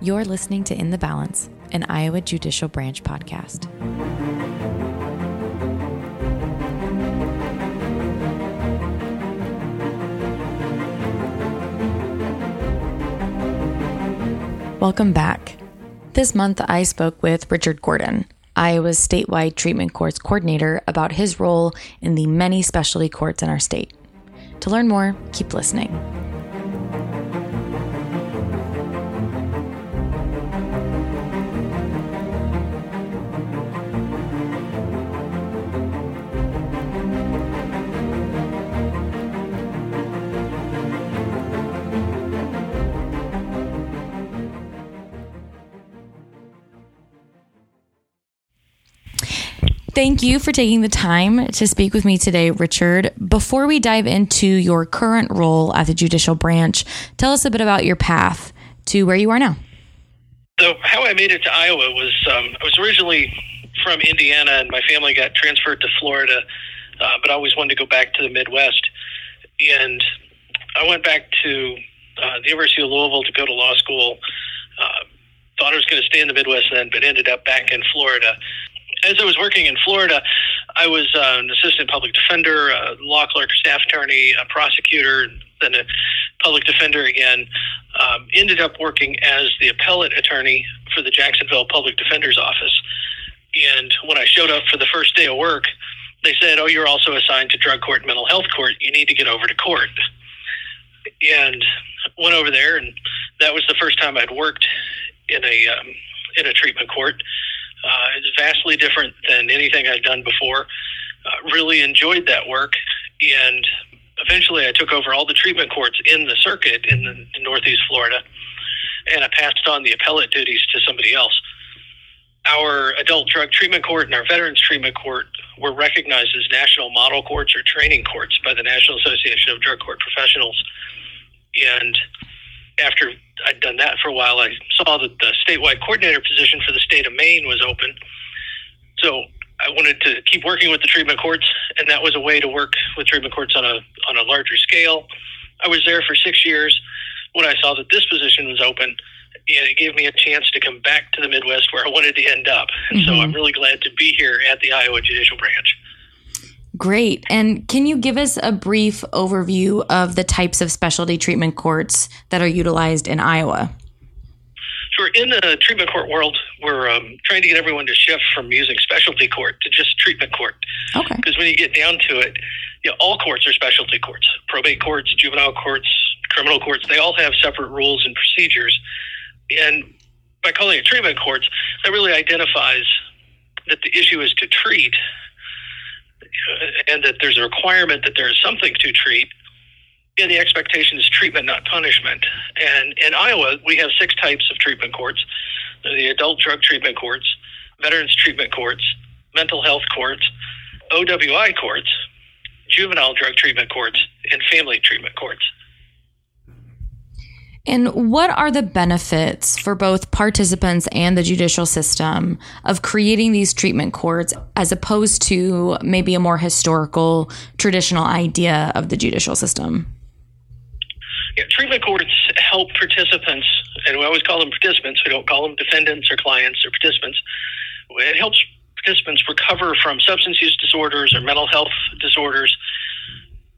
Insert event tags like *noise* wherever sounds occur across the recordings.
You're listening to In the Balance, an Iowa Judicial Branch podcast. Welcome back. This month, I spoke with Richard Gordon, Iowa's statewide treatment courts coordinator, about his role in the many specialty courts in our state. To learn more, keep listening. Thank you for taking the time to speak with me today, Richard. Before we dive into your current role at the judicial branch, tell us a bit about your path to where you are now. So, how I made it to Iowa was um, I was originally from Indiana, and my family got transferred to Florida, uh, but I always wanted to go back to the Midwest. And I went back to uh, the University of Louisville to go to law school. Uh, thought I was going to stay in the Midwest then, but ended up back in Florida as I was working in Florida, I was uh, an assistant public defender, a law clerk, staff attorney, a prosecutor, then a public defender again. Um, ended up working as the appellate attorney for the Jacksonville Public Defender's Office. And when I showed up for the first day of work, they said, "Oh, you're also assigned to drug court, mental health court. You need to get over to court." And went over there, and that was the first time I'd worked in a um, in a treatment court. Uh, it's vastly different than anything I'd done before. Uh, really enjoyed that work, and eventually I took over all the treatment courts in the circuit in, the, in Northeast Florida, and I passed on the appellate duties to somebody else. Our adult drug treatment court and our veterans treatment court were recognized as national model courts or training courts by the National Association of Drug Court Professionals. And after I'd done that for a while, I saw that the statewide coordinator position for the state of Maine was open. So I wanted to keep working with the treatment courts, and that was a way to work with treatment courts on a on a larger scale. I was there for six years when I saw that this position was open, and it gave me a chance to come back to the Midwest where I wanted to end up. And mm-hmm. so I'm really glad to be here at the Iowa Judicial Branch. Great. And can you give us a brief overview of the types of specialty treatment courts that are utilized in Iowa? Sure. In the treatment court world, we're um, trying to get everyone to shift from using specialty court to just treatment court. Okay. Because when you get down to it, you know, all courts are specialty courts. Probate courts, juvenile courts, criminal courts, they all have separate rules and procedures. And by calling it treatment courts, that really identifies that the issue is to treat and that there's a requirement that there is something to treat. And the expectation is treatment, not punishment. And in Iowa, we have six types of treatment courts the adult drug treatment courts, veterans treatment courts, mental health courts, OWI courts, juvenile drug treatment courts, and family treatment courts. And what are the benefits for both participants and the judicial system of creating these treatment courts as opposed to maybe a more historical, traditional idea of the judicial system? Yeah, treatment courts help participants, and we always call them participants, we don't call them defendants or clients or participants. It helps participants recover from substance use disorders or mental health disorders,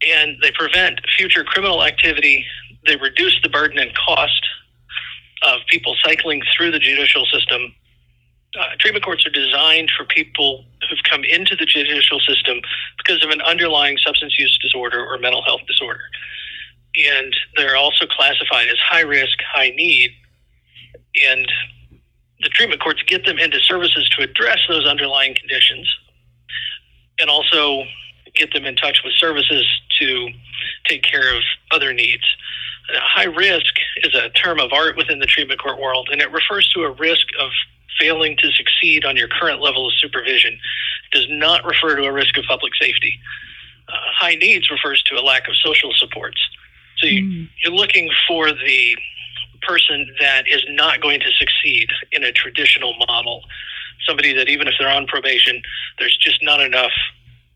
and they prevent future criminal activity they reduce the burden and cost of people cycling through the judicial system. Uh, treatment courts are designed for people who've come into the judicial system because of an underlying substance use disorder or mental health disorder. And they're also classified as high risk, high need. And the treatment courts get them into services to address those underlying conditions and also get them in touch with services to take care of other needs high risk is a term of art within the treatment court world, and it refers to a risk of failing to succeed on your current level of supervision. It does not refer to a risk of public safety. Uh, high needs refers to a lack of social supports. So you, mm. you're looking for the person that is not going to succeed in a traditional model. Somebody that even if they're on probation, there's just not enough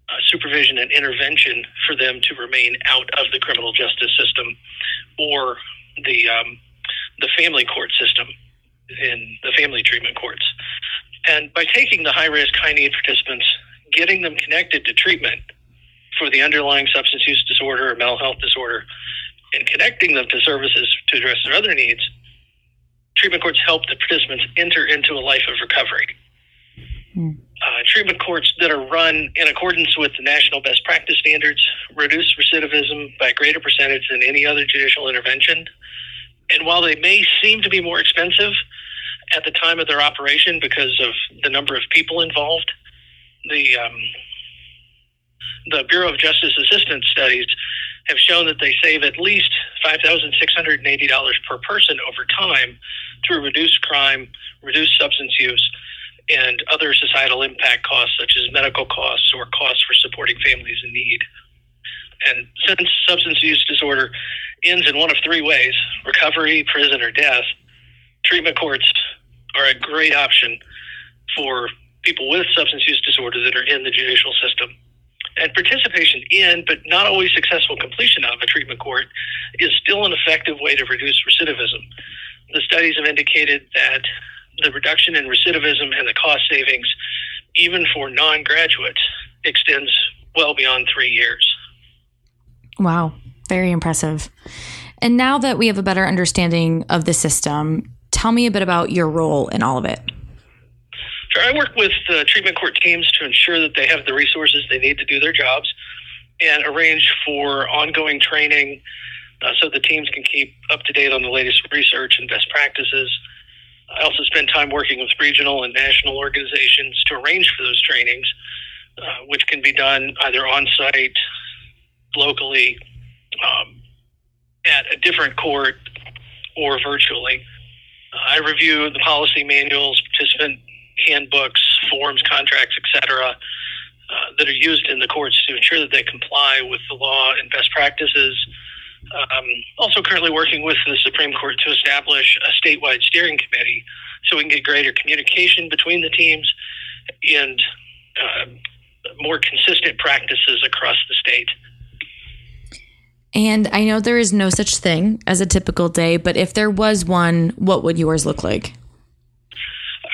uh, supervision and intervention for them to remain out of the criminal justice system or the um, the family court system. in the family treatment courts. And by taking the high risk, high need participants, getting them connected to treatment for the underlying substance use disorder or mental health disorder, and connecting them to services to address their other needs, treatment courts help the participants enter into a life of recovery. Mm. Uh, treatment courts that are run in accordance with the national best practice standards reduce recidivism by a greater percentage than any other judicial intervention. And while they may seem to be more expensive at the time of their operation because of the number of people involved, the um, the Bureau of Justice Assistance studies have shown that they save at least $5,680 per person over time through reduced crime, reduced substance use, and other societal impact costs such as medical costs or costs for supporting families in need. And since substance use disorder ends in one of three ways recovery, prison, or death treatment courts are a great option for people with substance use disorder that are in the judicial system. And participation in, but not always successful completion of, a treatment court is still an effective way to reduce recidivism. The studies have indicated that the reduction in recidivism and the cost savings, even for non graduates, extends well beyond three years. Wow, very impressive. And now that we have a better understanding of the system, tell me a bit about your role in all of it. Sure. I work with the treatment court teams to ensure that they have the resources they need to do their jobs and arrange for ongoing training uh, so the teams can keep up to date on the latest research and best practices. I also spend time working with regional and national organizations to arrange for those trainings, uh, which can be done either on site, locally, um, at a different court, or virtually. Uh, I review the policy manuals, participant handbooks, forms, contracts, etc., uh, that are used in the courts to ensure that they comply with the law and best practices. Um, also, currently working with the Supreme Court to establish a statewide steering committee so we can get greater communication between the teams and uh, more consistent practices across the state. And I know there is no such thing as a typical day, but if there was one, what would yours look like?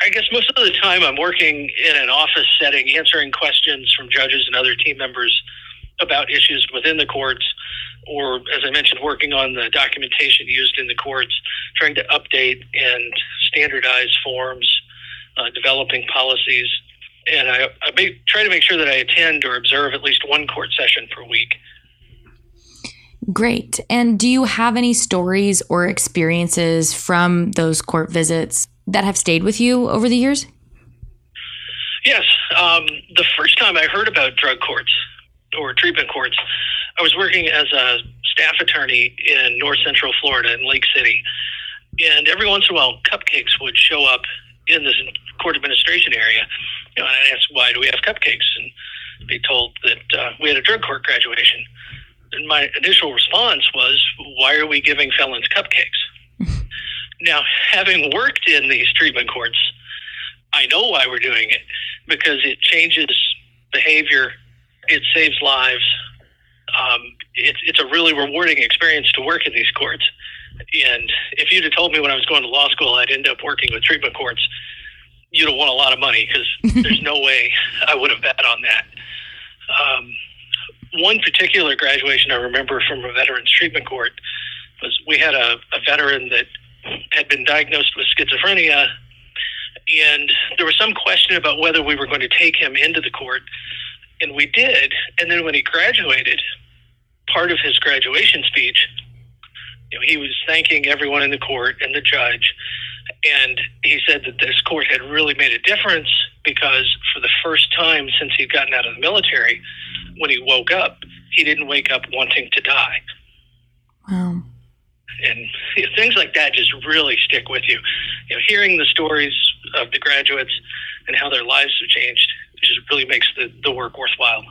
I guess most of the time I'm working in an office setting, answering questions from judges and other team members about issues within the courts, or as I mentioned, working on the documentation used in the courts, trying to update and standardize forms, uh, developing policies. And I, I may, try to make sure that I attend or observe at least one court session per week. Great. And do you have any stories or experiences from those court visits that have stayed with you over the years? Yes. Um, the first time I heard about drug courts or treatment courts, I was working as a staff attorney in north central Florida in Lake City. And every once in a while, cupcakes would show up in this court administration area. You know, and I'd ask, why do we have cupcakes? And be told that uh, we had a drug court graduation. And my initial response was, why are we giving felons cupcakes? *laughs* Now, having worked in these treatment courts, I know why we're doing it because it changes behavior, it saves lives. Um, it's it's a really rewarding experience to work in these courts. And if you'd have told me when I was going to law school I'd end up working with treatment courts, you'd have won a lot of money because *laughs* there's no way I would have bet on that. Um, one particular graduation I remember from a veterans treatment court was we had a, a veteran that had been diagnosed with schizophrenia, and there was some question about whether we were going to take him into the court, and we did. And then when he graduated, part of his graduation speech, you know, he was thanking everyone in the court and the judge, and he said that this court had really made a difference because for the first time since he'd gotten out of the military, when he woke up, he didn't wake up wanting to die. Wow and you know, things like that just really stick with you. You know, hearing the stories of the graduates and how their lives have changed just really makes the, the work worthwhile.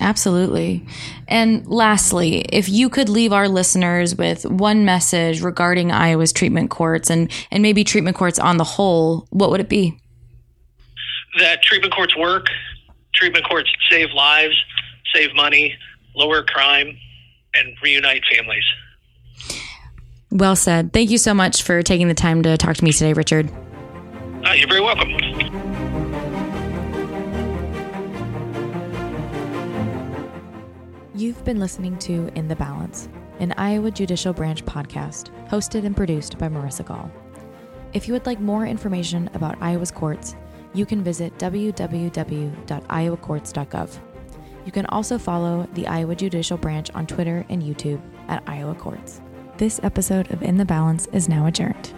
Absolutely. And lastly, if you could leave our listeners with one message regarding Iowa's treatment courts and, and maybe treatment courts on the whole, what would it be? That treatment courts work, treatment courts save lives, save money, lower crime, and reunite families. Well said. Thank you so much for taking the time to talk to me today, Richard. Uh, you're very welcome. You've been listening to In the Balance, an Iowa Judicial Branch podcast, hosted and produced by Marissa Gaal. If you would like more information about Iowa's courts, you can visit www.iowacourts.gov. You can also follow the Iowa Judicial Branch on Twitter and YouTube at Iowa Courts. This episode of In the Balance is now adjourned.